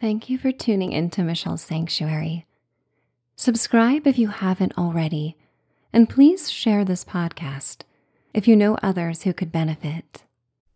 Thank you for tuning into Michelle's Sanctuary. Subscribe if you haven't already, and please share this podcast if you know others who could benefit.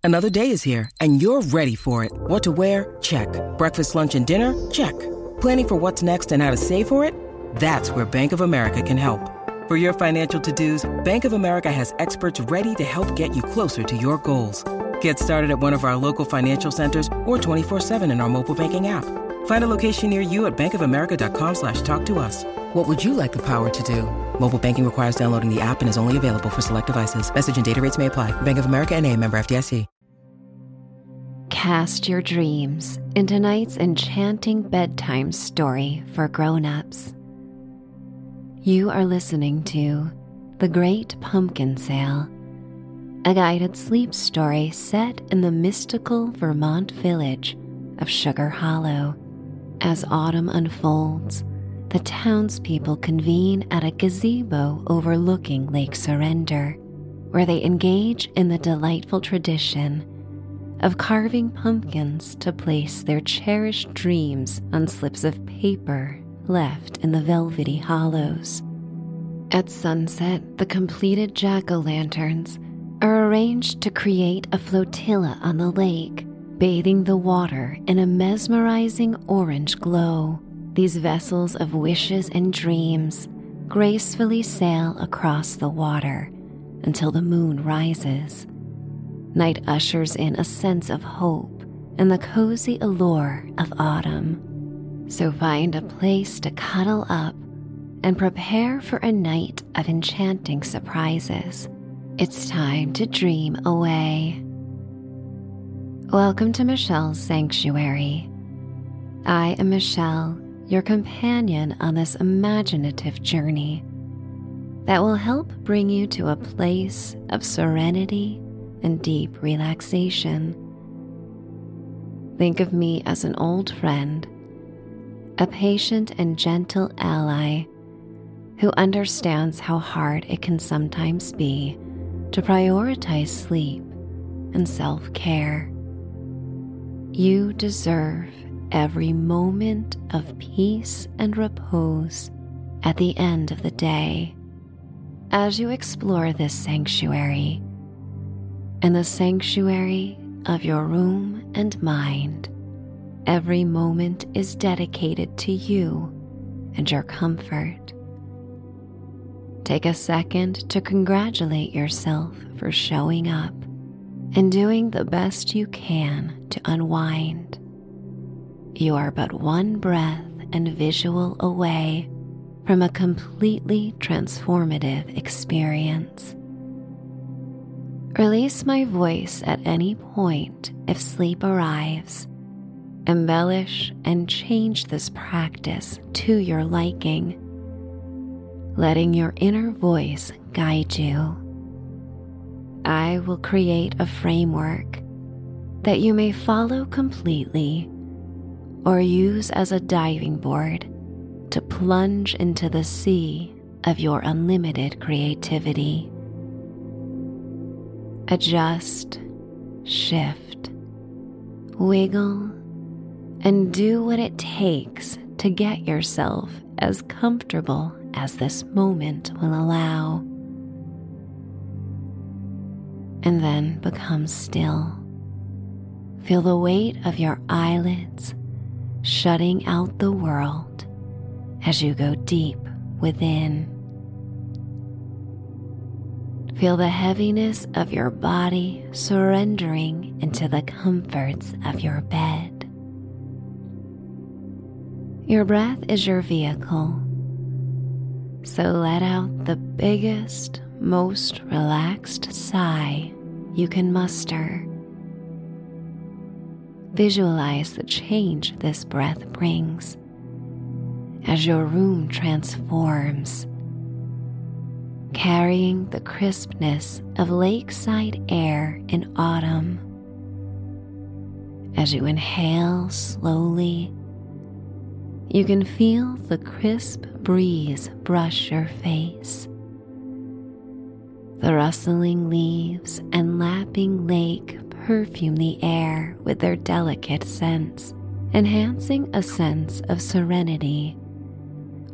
Another day is here, and you're ready for it. What to wear? Check. Breakfast, lunch, and dinner? Check. Planning for what's next and how to save for it? That's where Bank of America can help. For your financial to dos, Bank of America has experts ready to help get you closer to your goals. Get started at one of our local financial centers or 24-7 in our mobile banking app. Find a location near you at bankofamerica.com slash talk to us. What would you like the power to do? Mobile banking requires downloading the app and is only available for select devices. Message and data rates may apply. Bank of America and a member FDIC. Cast your dreams into tonight's enchanting bedtime story for grown-ups. You are listening to The Great Pumpkin Sail a guided sleep story set in the mystical Vermont village of Sugar Hollow. As autumn unfolds, the townspeople convene at a gazebo overlooking Lake Surrender, where they engage in the delightful tradition of carving pumpkins to place their cherished dreams on slips of paper left in the velvety hollows. At sunset, the completed jack o' lanterns are arranged to create a flotilla on the lake, bathing the water in a mesmerizing orange glow. These vessels of wishes and dreams gracefully sail across the water until the moon rises. Night ushers in a sense of hope and the cozy allure of autumn. So find a place to cuddle up and prepare for a night of enchanting surprises. It's time to dream away. Welcome to Michelle's Sanctuary. I am Michelle, your companion on this imaginative journey that will help bring you to a place of serenity and deep relaxation. Think of me as an old friend, a patient and gentle ally who understands how hard it can sometimes be to prioritize sleep and self care. You deserve every moment of peace and repose at the end of the day as you explore this sanctuary and the sanctuary of your room and mind. Every moment is dedicated to you and your comfort. Take a second to congratulate yourself for showing up and doing the best you can to unwind. You are but one breath and visual away from a completely transformative experience. Release my voice at any point if sleep arrives. Embellish and change this practice to your liking letting your inner voice guide you. I will create a framework that you may follow completely or use as a diving board to plunge into the sea of your unlimited creativity. Adjust, shift, wiggle, and do what it takes to get yourself as comfortable as this moment will allow. And then become still. Feel the weight of your eyelids shutting out the world as you go deep within. Feel the heaviness of your body surrendering into the comforts of your bed. Your breath is your vehicle so let out the biggest, most relaxed sigh you can muster. Visualize the change this breath brings as your room transforms, carrying the crispness of lakeside air in autumn. As you inhale slowly you can feel the crisp breeze brush your face. The rustling leaves and lapping lake perfume the air with their delicate scents enhancing a sense of serenity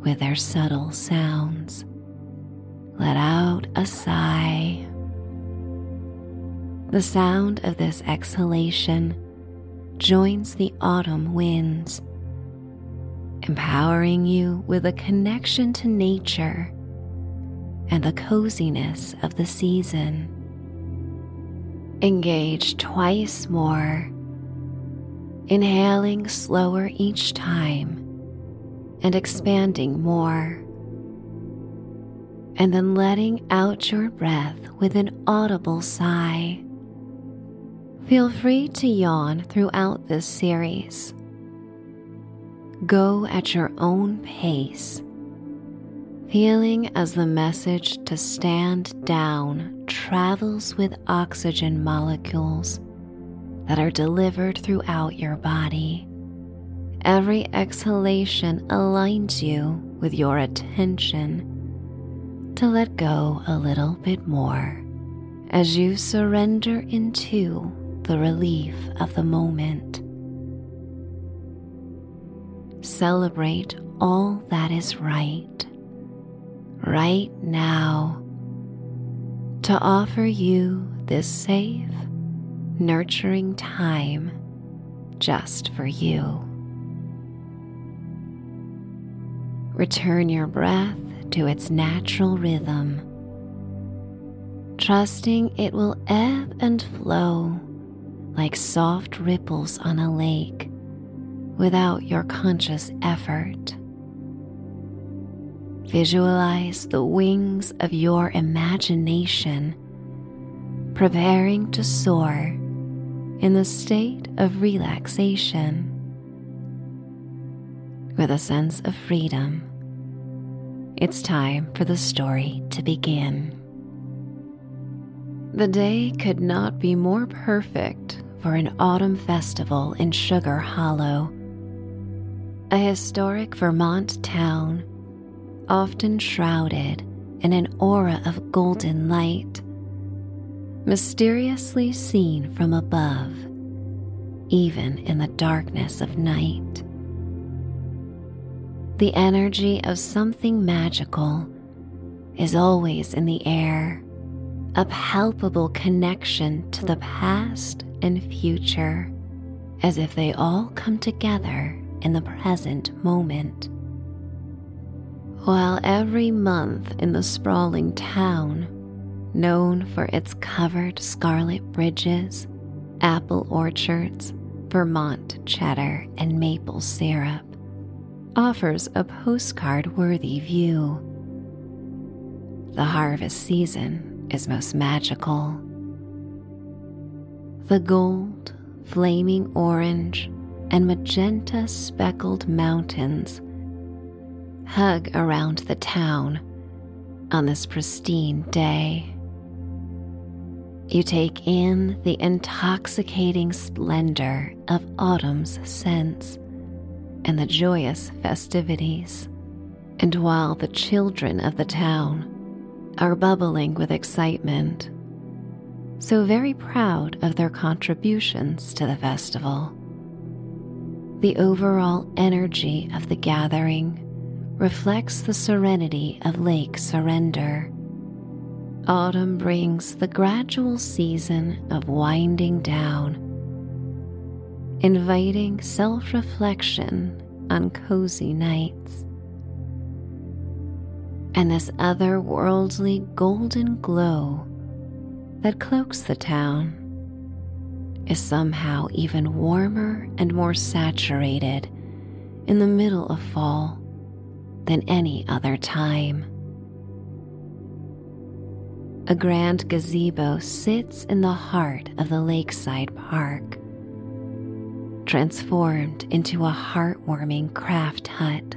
with their subtle sounds. Let out a sigh. The sound of this exhalation joins the autumn winds, empowering you with a connection to nature and the coziness of the season. Engage twice more, inhaling slower each time and expanding more, and then letting out your breath with an audible sigh. Feel free to yawn throughout this series. Go at your own pace feeling as the message to stand down travels with oxygen molecules that are delivered throughout your body. Every exhalation aligns you with your attention to let go a little bit more as you surrender into the relief of the moment. Celebrate all that is right right now to offer you this safe, nurturing time just for you. Return your breath to its natural rhythm, trusting it will ebb and flow like soft ripples on a lake without your conscious effort. Visualize the wings of your imagination preparing to soar in the state of relaxation. With a sense of freedom, it's time for the story to begin. The day could not be more perfect for an autumn festival in Sugar Hollow, a historic Vermont town often shrouded in an aura of golden light, mysteriously seen from above, even in the darkness of night. The energy of something magical is always in the air, a palpable connection to the past and future, as if they all come together in the present moment while every month in the sprawling town, known for its covered scarlet bridges, apple orchards, Vermont cheddar, and maple syrup, offers a postcard worthy view. The harvest season is most magical. The gold, flaming orange, and magenta speckled mountains hug around the town on this pristine day. You take in the intoxicating splendor of autumn's scents and the joyous festivities. And while the children of the town are bubbling with excitement, so very proud of their contributions to the festival, the overall energy of the gathering reflects the serenity of Lake Surrender. Autumn brings the gradual season of winding down, inviting self reflection on cozy nights. And this otherworldly golden glow that cloaks the town is somehow even warmer and more saturated in the middle of fall than any other time. A grand gazebo sits in the heart of the lakeside park, transformed into a heartwarming craft hut.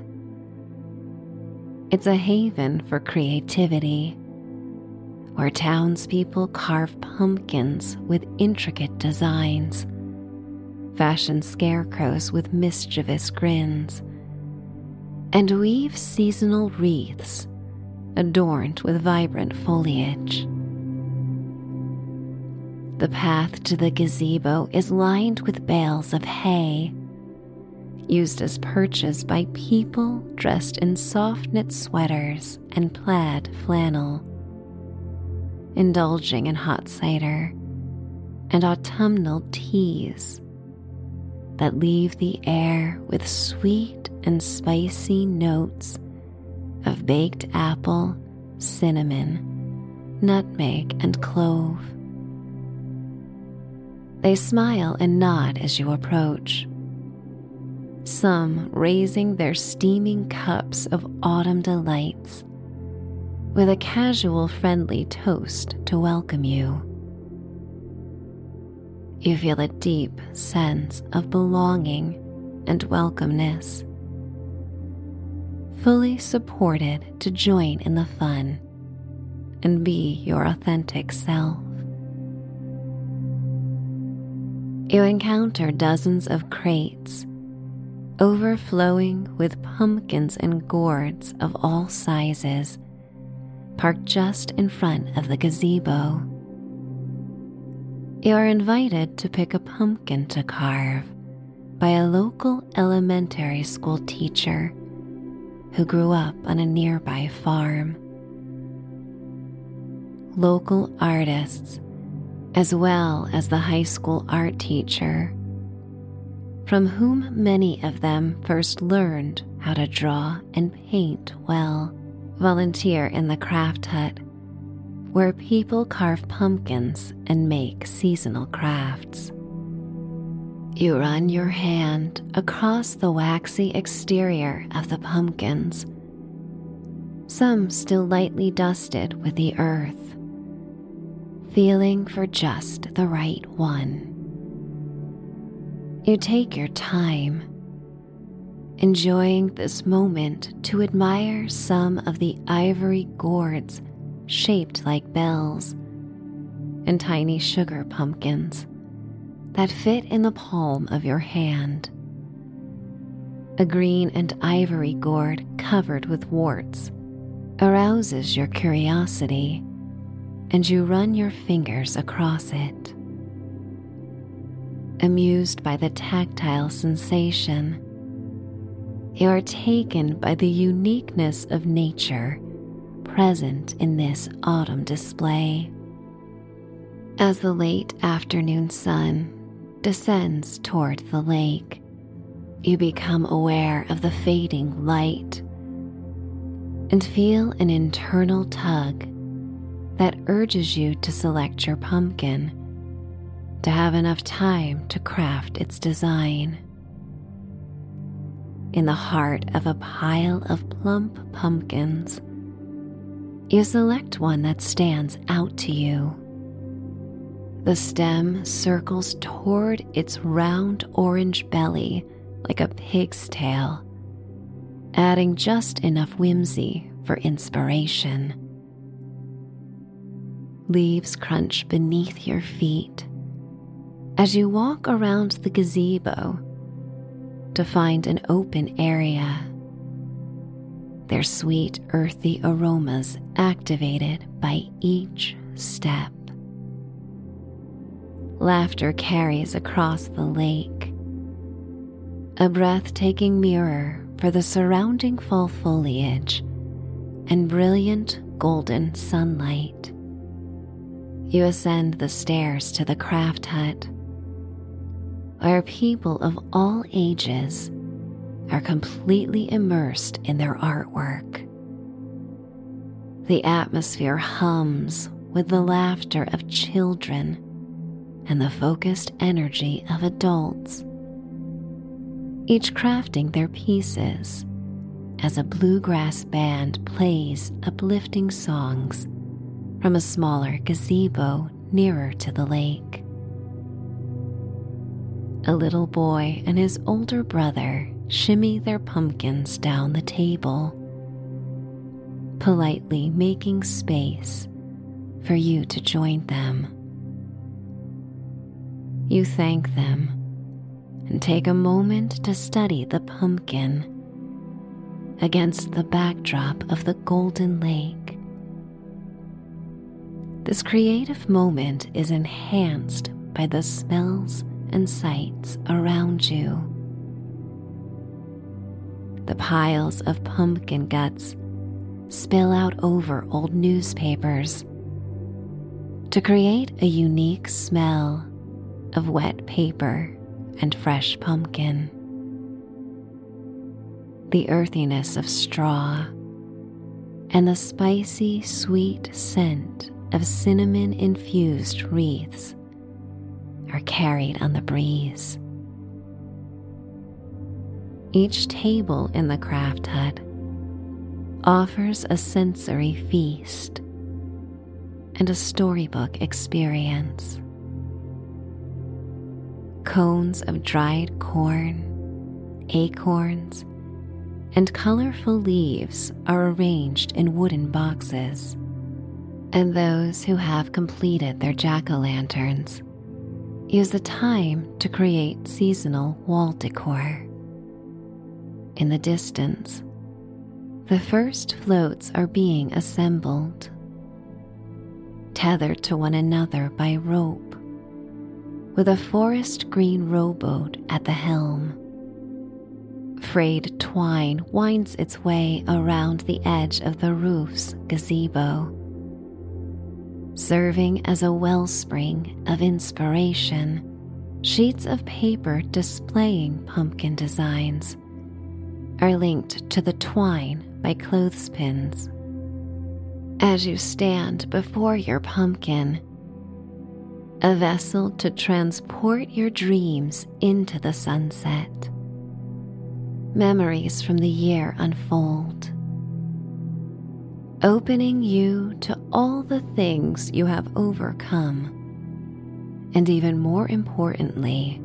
It's a haven for creativity, where townspeople carve pumpkins with intricate designs, fashion scarecrows with mischievous grins, and weave seasonal wreaths adorned with vibrant foliage. The path to the gazebo is lined with bales of hay, used as perches by people dressed in soft knit sweaters and plaid flannel, indulging in hot cider and autumnal teas that leave the air with sweet and spicy notes of baked apple, cinnamon, nutmeg, and clove. They smile and nod as you approach, some raising their steaming cups of autumn delights with a casual, friendly toast to welcome you. You feel a deep sense of belonging and welcomeness, fully supported to join in the fun and be your authentic self. You encounter dozens of crates overflowing with pumpkins and gourds of all sizes parked just in front of the gazebo you are invited to pick a pumpkin to carve by a local elementary school teacher who grew up on a nearby farm. Local artists, as well as the high school art teacher, from whom many of them first learned how to draw and paint well, volunteer in the craft hut where people carve pumpkins and make seasonal crafts. You run your hand across the waxy exterior of the pumpkins, some still lightly dusted with the earth, feeling for just the right one. You take your time, enjoying this moment to admire some of the ivory gourds shaped like bells, and tiny sugar pumpkins that fit in the palm of your hand. A green and ivory gourd covered with warts arouses your curiosity, and you run your fingers across it. Amused by the tactile sensation, you are taken by the uniqueness of nature present in this autumn display. As the late afternoon sun descends toward the lake, you become aware of the fading light and feel an internal tug that urges you to select your pumpkin to have enough time to craft its design. In the heart of a pile of plump pumpkins, you select one that stands out to you. The stem circles toward its round orange belly like a pig's tail, adding just enough whimsy for inspiration. Leaves crunch beneath your feet as you walk around the gazebo to find an open area their sweet, earthy aromas activated by each step. Laughter carries across the lake, a breathtaking mirror for the surrounding fall foliage and brilliant golden sunlight. You ascend the stairs to the craft hut, where people of all ages are completely immersed in their artwork. The atmosphere hums with the laughter of children and the focused energy of adults, each crafting their pieces as a bluegrass band plays uplifting songs from a smaller gazebo nearer to the lake. A little boy and his older brother shimmy their pumpkins down the table, politely making space for you to join them. You thank them and take a moment to study the pumpkin against the backdrop of the golden lake. This creative moment is enhanced by the smells and sights around you the piles of pumpkin guts spill out over old newspapers to create a unique smell of wet paper and fresh pumpkin. The earthiness of straw and the spicy, sweet scent of cinnamon infused wreaths are carried on the breeze. Each table in the craft hut offers a sensory feast and a storybook experience. Cones of dried corn, acorns, and colorful leaves are arranged in wooden boxes, and those who have completed their jack o' lanterns use the time to create seasonal wall decor. In the distance, the first floats are being assembled, tethered to one another by rope, with a forest green rowboat at the helm. Frayed twine winds its way around the edge of the roof's gazebo, serving as a wellspring of inspiration. Sheets of paper displaying pumpkin designs are linked to the twine by clothespins. As you stand before your pumpkin, a vessel to transport your dreams into the sunset. Memories from the year unfold, opening you to all the things you have overcome, and even more importantly,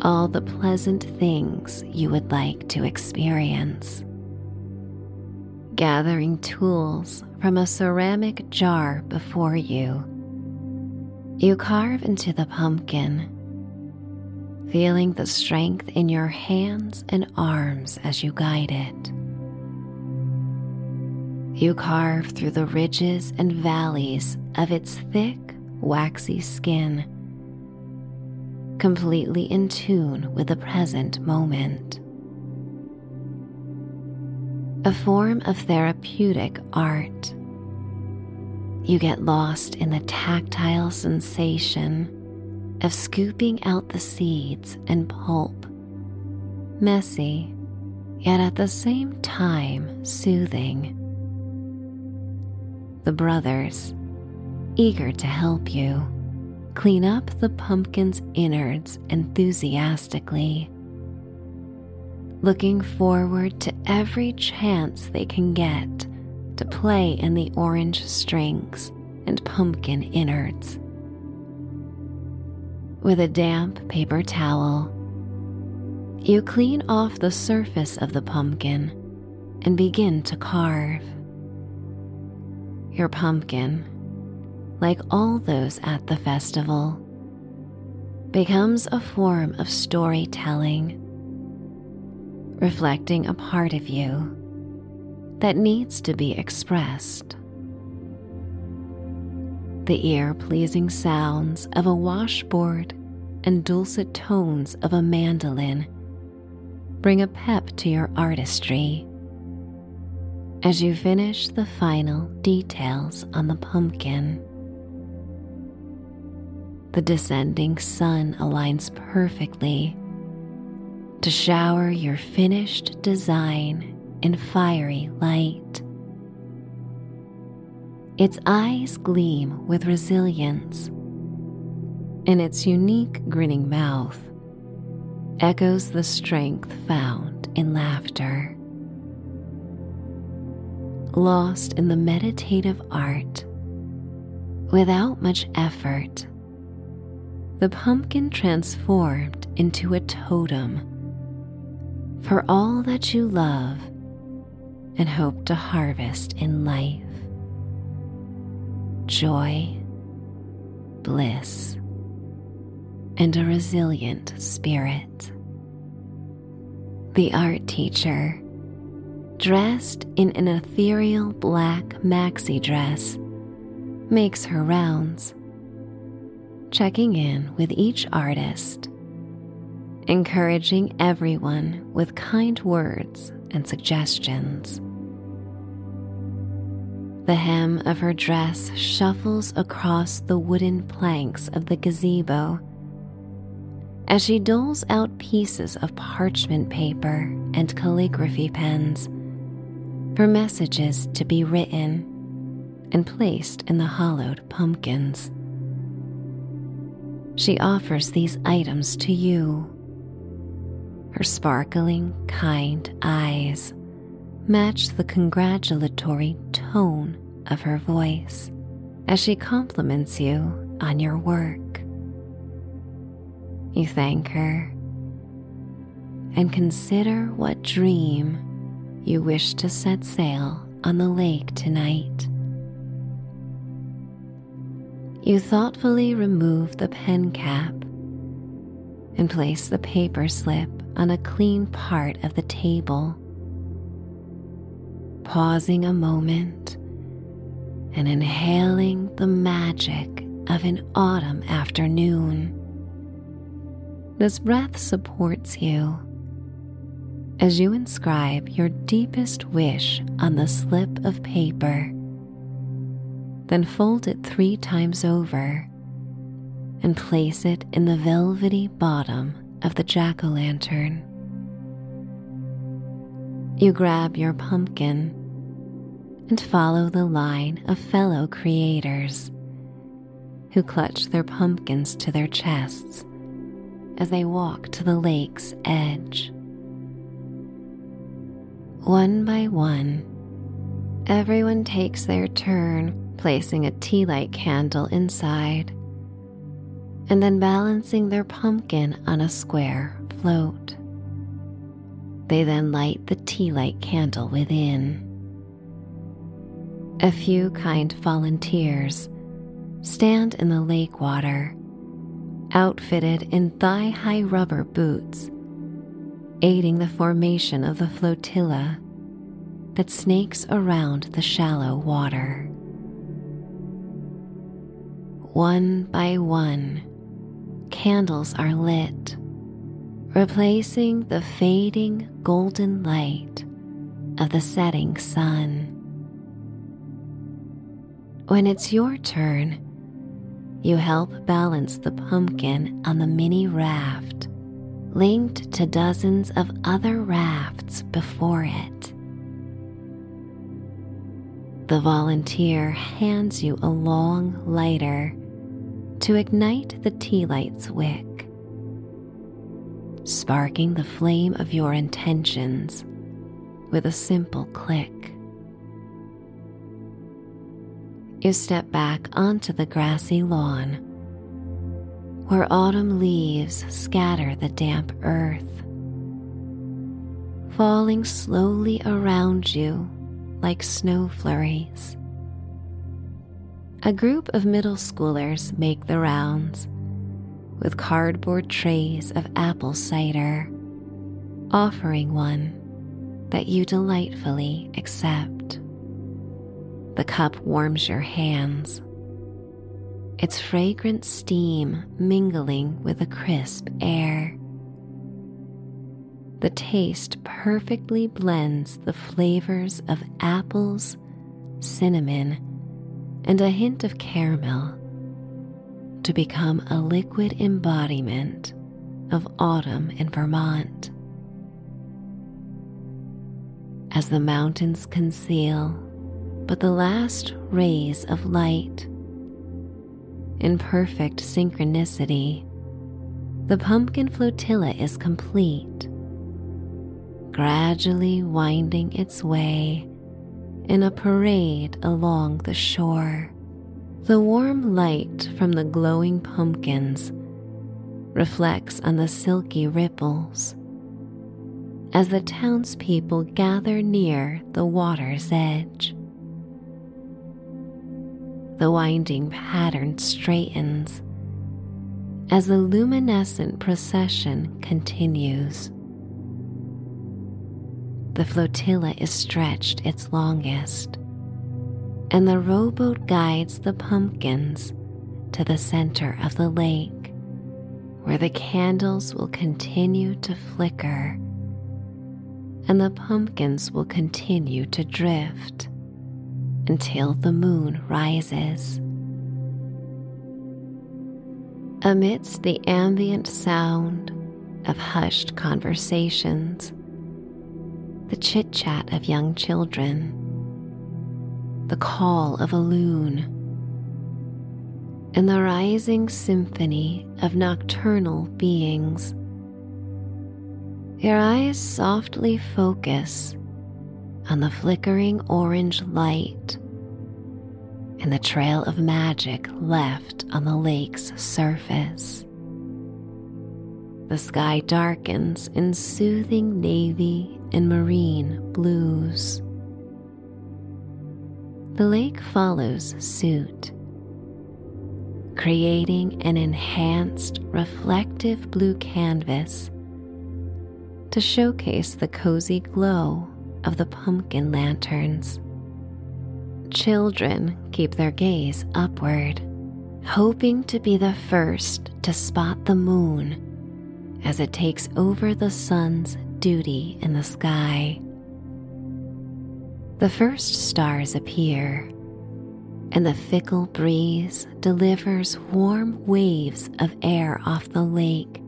all the pleasant things you would like to experience. Gathering tools from a ceramic jar before you, you carve into the pumpkin, feeling the strength in your hands and arms as you guide it. You carve through the ridges and valleys of its thick, waxy skin completely in tune with the present moment. A form of therapeutic art. You get lost in the tactile sensation of scooping out the seeds and pulp. Messy, yet at the same time soothing. The brothers, eager to help you clean up the pumpkin's innards enthusiastically, looking forward to every chance they can get to play in the orange strings and pumpkin innards. With a damp paper towel, you clean off the surface of the pumpkin and begin to carve. Your pumpkin like all those at the festival, becomes a form of storytelling, reflecting a part of you that needs to be expressed. The ear pleasing sounds of a washboard and dulcet tones of a mandolin bring a pep to your artistry as you finish the final details on the pumpkin. The descending sun aligns perfectly to shower your finished design in fiery light. Its eyes gleam with resilience, and its unique grinning mouth echoes the strength found in laughter. Lost in the meditative art, without much effort, the pumpkin transformed into a totem for all that you love and hope to harvest in life joy, bliss, and a resilient spirit. The art teacher, dressed in an ethereal black maxi dress, makes her rounds checking in with each artist, encouraging everyone with kind words and suggestions. The hem of her dress shuffles across the wooden planks of the gazebo as she doles out pieces of parchment paper and calligraphy pens for messages to be written and placed in the hollowed pumpkins. She offers these items to you. Her sparkling, kind eyes match the congratulatory tone of her voice as she compliments you on your work. You thank her and consider what dream you wish to set sail on the lake tonight. You thoughtfully remove the pen cap and place the paper slip on a clean part of the table. Pausing a moment and inhaling the magic of an autumn afternoon. This breath supports you as you inscribe your deepest wish on the slip of paper. Then fold it three times over and place it in the velvety bottom of the jack o' lantern. You grab your pumpkin and follow the line of fellow creators who clutch their pumpkins to their chests as they walk to the lake's edge. One by one, everyone takes their turn placing a tea light candle inside and then balancing their pumpkin on a square float. They then light the tea light candle within. A few kind volunteers stand in the lake water outfitted in thigh high rubber boots, aiding the formation of the flotilla that snakes around the shallow water. One by one, candles are lit, replacing the fading golden light of the setting sun. When it's your turn, you help balance the pumpkin on the mini raft, linked to dozens of other rafts before it. The volunteer hands you a long lighter to ignite the tea light's wick, sparking the flame of your intentions with a simple click. you step back onto the grassy lawn where autumn leaves scatter the damp earth, falling slowly around you like snow flurries. A group of middle schoolers make the rounds with cardboard trays of apple cider, offering one that you delightfully accept. The cup warms your hands, its fragrant steam mingling with the crisp air. The taste perfectly blends the flavors of apples, cinnamon, and a hint of caramel to become a liquid embodiment of autumn in Vermont. As the mountains conceal but the last rays of light. In perfect synchronicity, the pumpkin flotilla is complete, gradually winding its way in a parade along the shore. The warm light from the glowing pumpkins reflects on the silky ripples as the townspeople gather near the water's edge the winding pattern straightens as the luminescent procession continues. The flotilla is stretched its longest, and the rowboat guides the pumpkins to the center of the lake, where the candles will continue to flicker and the pumpkins will continue to drift until the moon rises. Amidst the ambient sound of hushed conversations, the chit chat of young children, the call of a loon, and the rising symphony of nocturnal beings. Your eyes softly focus on the flickering orange light and the trail of magic left on the lake's surface. The sky darkens in soothing navy and marine blues. The lake follows suit, creating an enhanced reflective blue canvas to showcase the cozy glow of the pumpkin lanterns. Children keep their gaze upward, hoping to be the first to spot the moon as it takes over the sun's duty in the sky. The first stars appear, and the fickle breeze delivers warm waves of air off the lake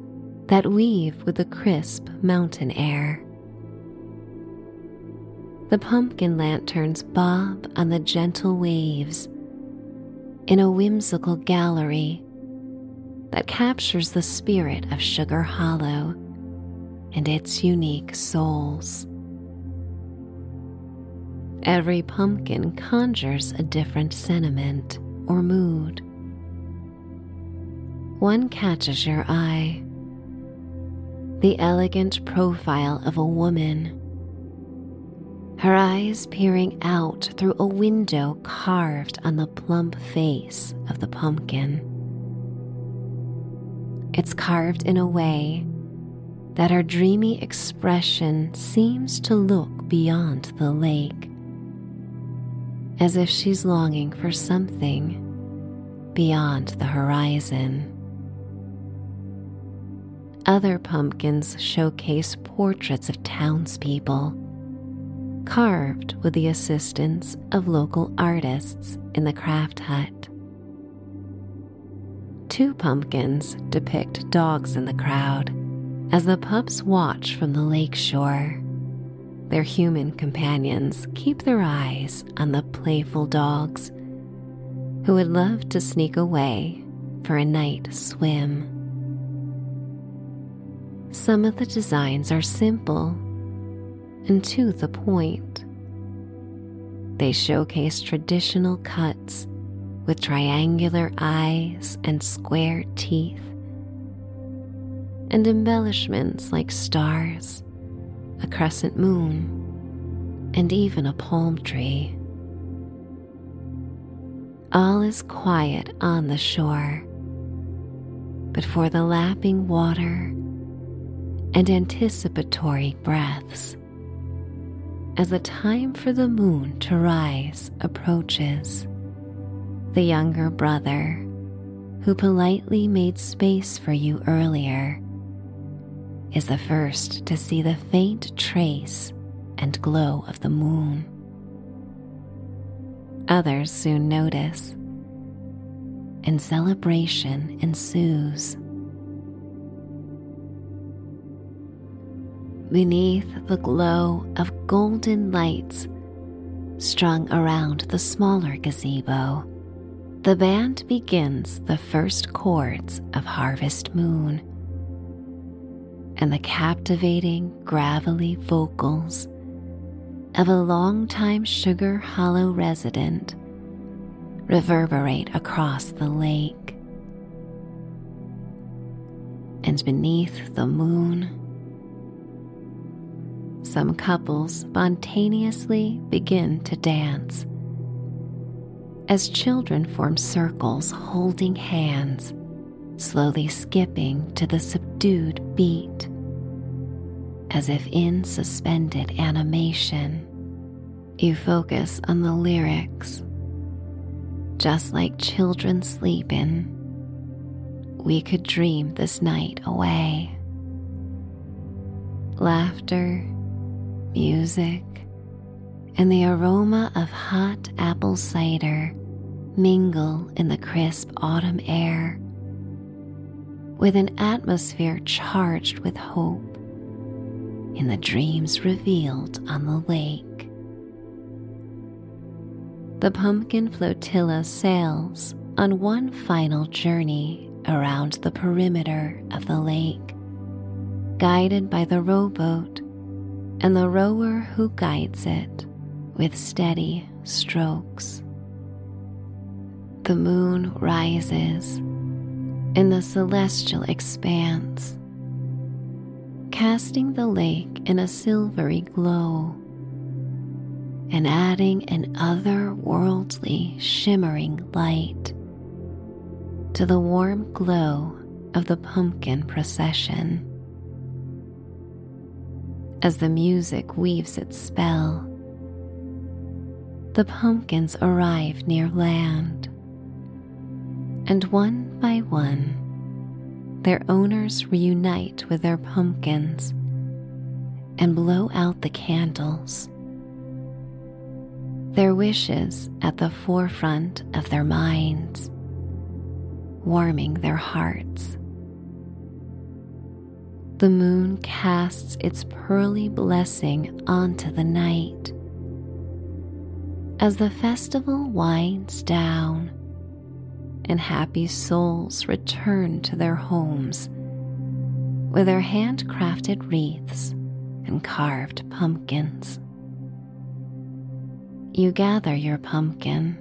that weave with the crisp mountain air. The pumpkin lanterns bob on the gentle waves in a whimsical gallery that captures the spirit of Sugar Hollow and its unique souls. Every pumpkin conjures a different sentiment or mood. One catches your eye the elegant profile of a woman her eyes peering out through a window carved on the plump face of the pumpkin. It's carved in a way that her dreamy expression seems to look beyond the lake, as if she's longing for something beyond the horizon. Other pumpkins showcase portraits of townspeople carved with the assistance of local artists in the craft hut. Two pumpkins depict dogs in the crowd as the pups watch from the lake shore. Their human companions keep their eyes on the playful dogs who would love to sneak away for a night swim. Some of the designs are simple and to the point. They showcase traditional cuts with triangular eyes and square teeth, and embellishments like stars, a crescent moon, and even a palm tree. All is quiet on the shore, but for the lapping water and anticipatory breaths as the time for the moon to rise approaches. The younger brother, who politely made space for you earlier, is the first to see the faint trace and glow of the moon. Others soon notice, and celebration ensues. Beneath the glow of golden lights strung around the smaller gazebo, the band begins the first chords of Harvest Moon. And the captivating, gravelly vocals of a longtime Sugar Hollow resident reverberate across the lake. And beneath the moon, some couples spontaneously begin to dance. As children form circles holding hands, slowly skipping to the subdued beat, as if in suspended animation, you focus on the lyrics. Just like children sleeping, we could dream this night away. Laughter Music and the aroma of hot apple cider mingle in the crisp autumn air with an atmosphere charged with hope in the dreams revealed on the lake. The pumpkin flotilla sails on one final journey around the perimeter of the lake, guided by the rowboat and the rower who guides it with steady strokes. The moon rises in the celestial expanse, casting the lake in a silvery glow and adding an otherworldly shimmering light to the warm glow of the pumpkin procession. As the music weaves its spell, the pumpkins arrive near land, and one by one, their owners reunite with their pumpkins and blow out the candles. Their wishes at the forefront of their minds, warming their hearts. The moon casts its pearly blessing onto the night as the festival winds down and happy souls return to their homes with their handcrafted wreaths and carved pumpkins. You gather your pumpkin,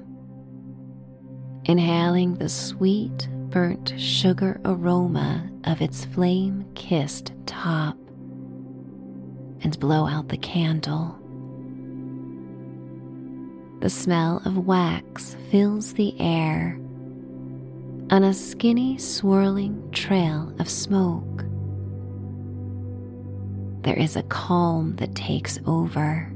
inhaling the sweet, burnt sugar aroma of its flame kissed top, and blow out the candle the smell of wax fills the air on a skinny, swirling trail of smoke. There is a calm that takes over,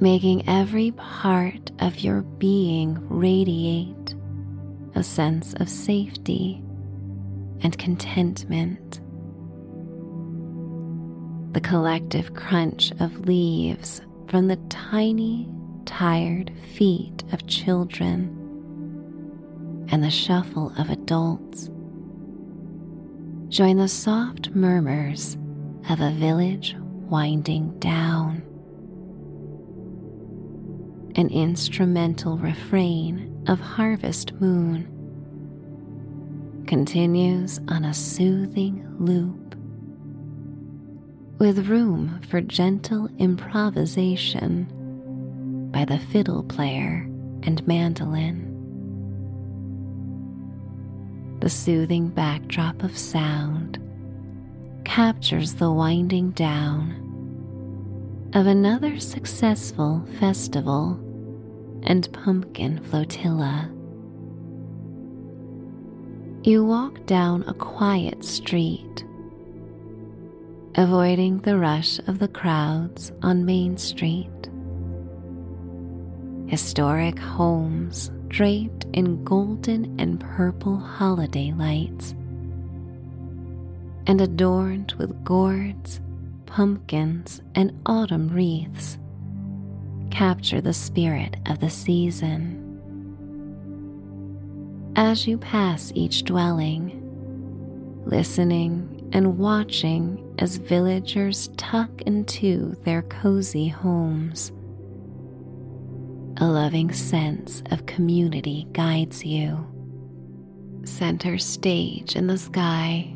making every part of your being radiate a sense of safety and contentment. The collective crunch of leaves from the tiny tired feet of children and the shuffle of adults. Join the soft murmurs of a village winding down. An instrumental refrain of Harvest Moon continues on a soothing loop with room for gentle improvisation by the fiddle player and mandolin. The soothing backdrop of sound captures the winding down of another successful festival and pumpkin flotilla. You walk down a quiet street, avoiding the rush of the crowds on Main Street historic homes draped in golden and purple holiday lights, and adorned with gourds, pumpkins, and autumn wreaths, capture the spirit of the season. As you pass each dwelling, listening and watching as villagers tuck into their cozy homes a loving sense of community guides you. Center stage in the sky.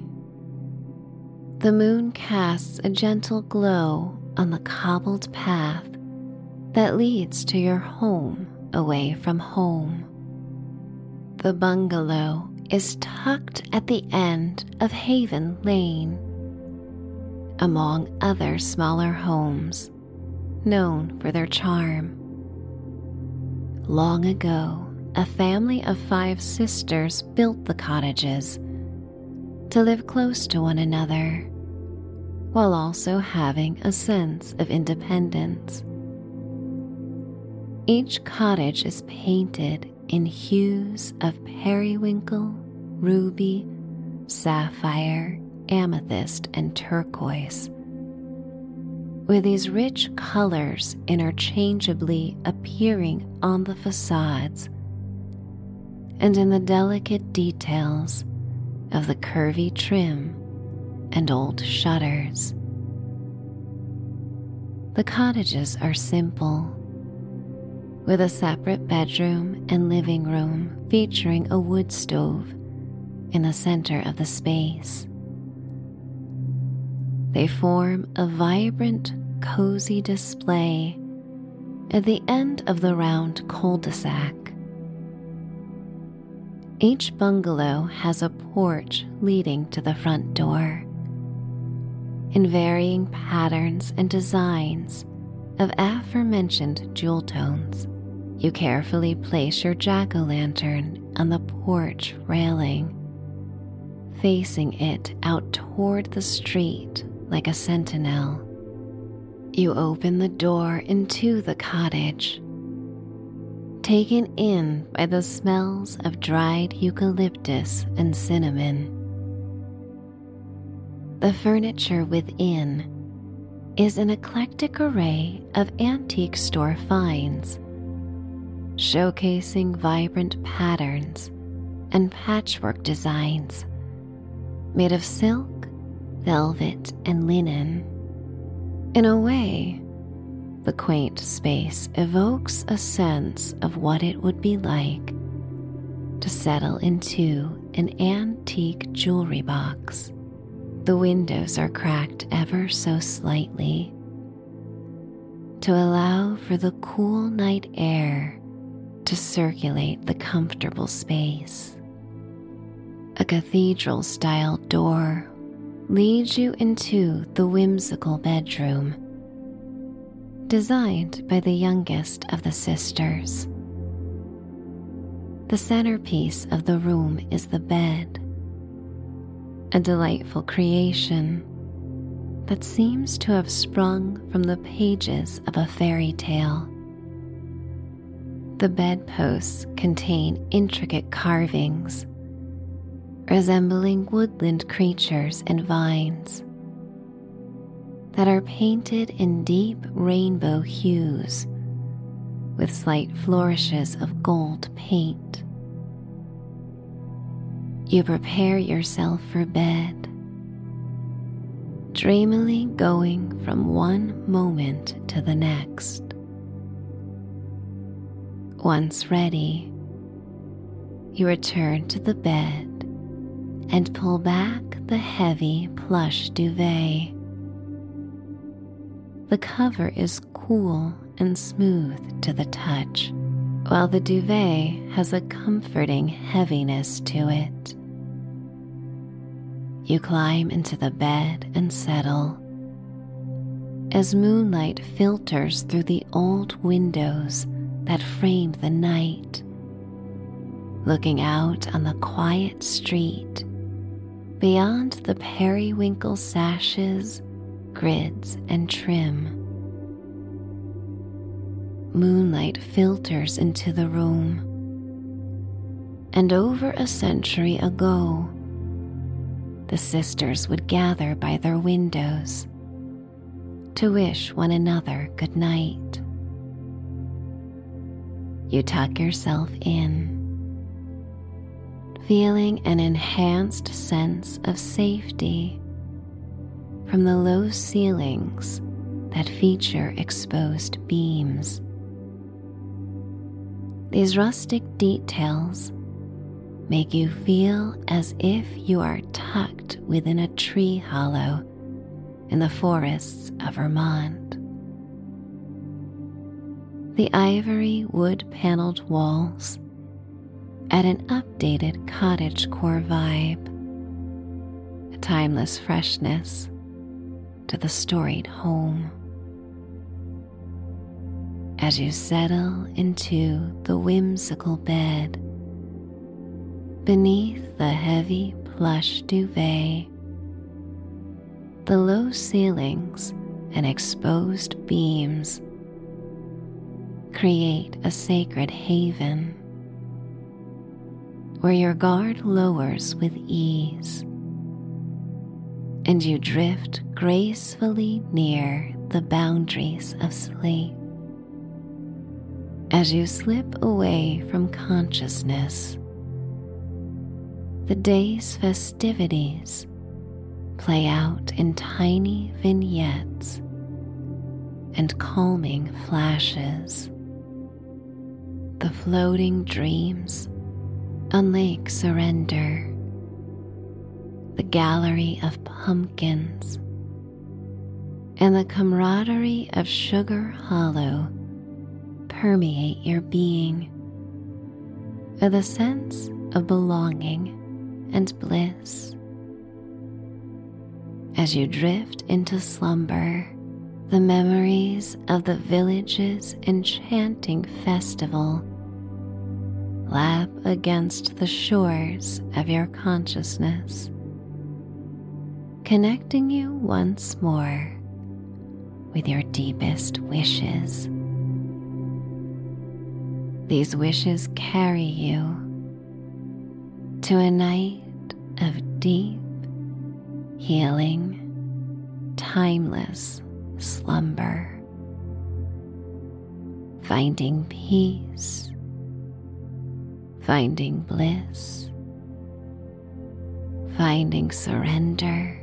The moon casts a gentle glow on the cobbled path that leads to your home away from home. The bungalow is tucked at the end of Haven Lane, among other smaller homes known for their charm. Long ago, a family of five sisters built the cottages to live close to one another while also having a sense of independence. Each cottage is painted in hues of periwinkle, ruby, sapphire, amethyst, and turquoise, with these rich colors interchangeably appearing on the facades and in the delicate details of the curvy trim and old shutters. The cottages are simple, with a separate bedroom and living room featuring a wood stove in the center of the space. They form a vibrant, cozy display at the end of the round cul de sac. Each bungalow has a porch leading to the front door. In varying patterns and designs of aforementioned jewel tones, you carefully place your jack o' lantern on the porch railing, facing it out toward the street like a sentinel. You open the door into the cottage taken in by the smells of dried eucalyptus and cinnamon. The furniture within is an eclectic array of antique store finds, showcasing vibrant patterns and patchwork designs made of silk, velvet, and linen. In a way, the quaint space evokes a sense of what it would be like to settle into an antique jewelry box. The windows are cracked ever so slightly to allow for the cool night air to circulate the comfortable space. A cathedral style door leads you into the whimsical bedroom designed by the youngest of the sisters. The centerpiece of the room is the bed, a delightful creation that seems to have sprung from the pages of a fairy tale. The bedposts contain intricate carvings resembling woodland creatures and vines that are painted in deep rainbow hues with slight flourishes of gold paint. You prepare yourself for bed, dreamily going from one moment to the next. Once ready, you return to the bed and pull back the heavy plush duvet the cover is cool and smooth to the touch, while the duvet has a comforting heaviness to it. You climb into the bed and settle. As moonlight filters through the old windows that frame the night, looking out on the quiet street beyond the periwinkle sashes grids, and trim. Moonlight filters into the room. And over a century ago, the sisters would gather by their windows to wish one another good night. You tuck yourself in, feeling an enhanced sense of safety from the low ceilings that feature exposed beams. These rustic details make you feel as if you are tucked within a tree hollow in the forests of Vermont. The ivory wood paneled walls add an updated cottage core vibe, a timeless freshness to the storied home. As you settle into the whimsical bed, beneath the heavy plush duvet, the low ceilings and exposed beams create a sacred haven where your guard lowers with ease and you drift gracefully near the boundaries of sleep. As you slip away from consciousness, the day's festivities play out in tiny vignettes and calming flashes. The floating dreams on Lake Surrender, the gallery of pumpkins, and the camaraderie of Sugar Hollow permeate your being with a sense of belonging and bliss. As you drift into slumber, the memories of the village's enchanting festival lap against the shores of your consciousness, connecting you once more with your deepest wishes. These wishes carry you to a night of deep, healing, timeless slumber, finding peace, finding bliss, finding surrender,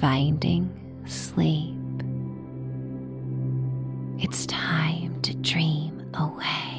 finding sleep. It's time to dream away.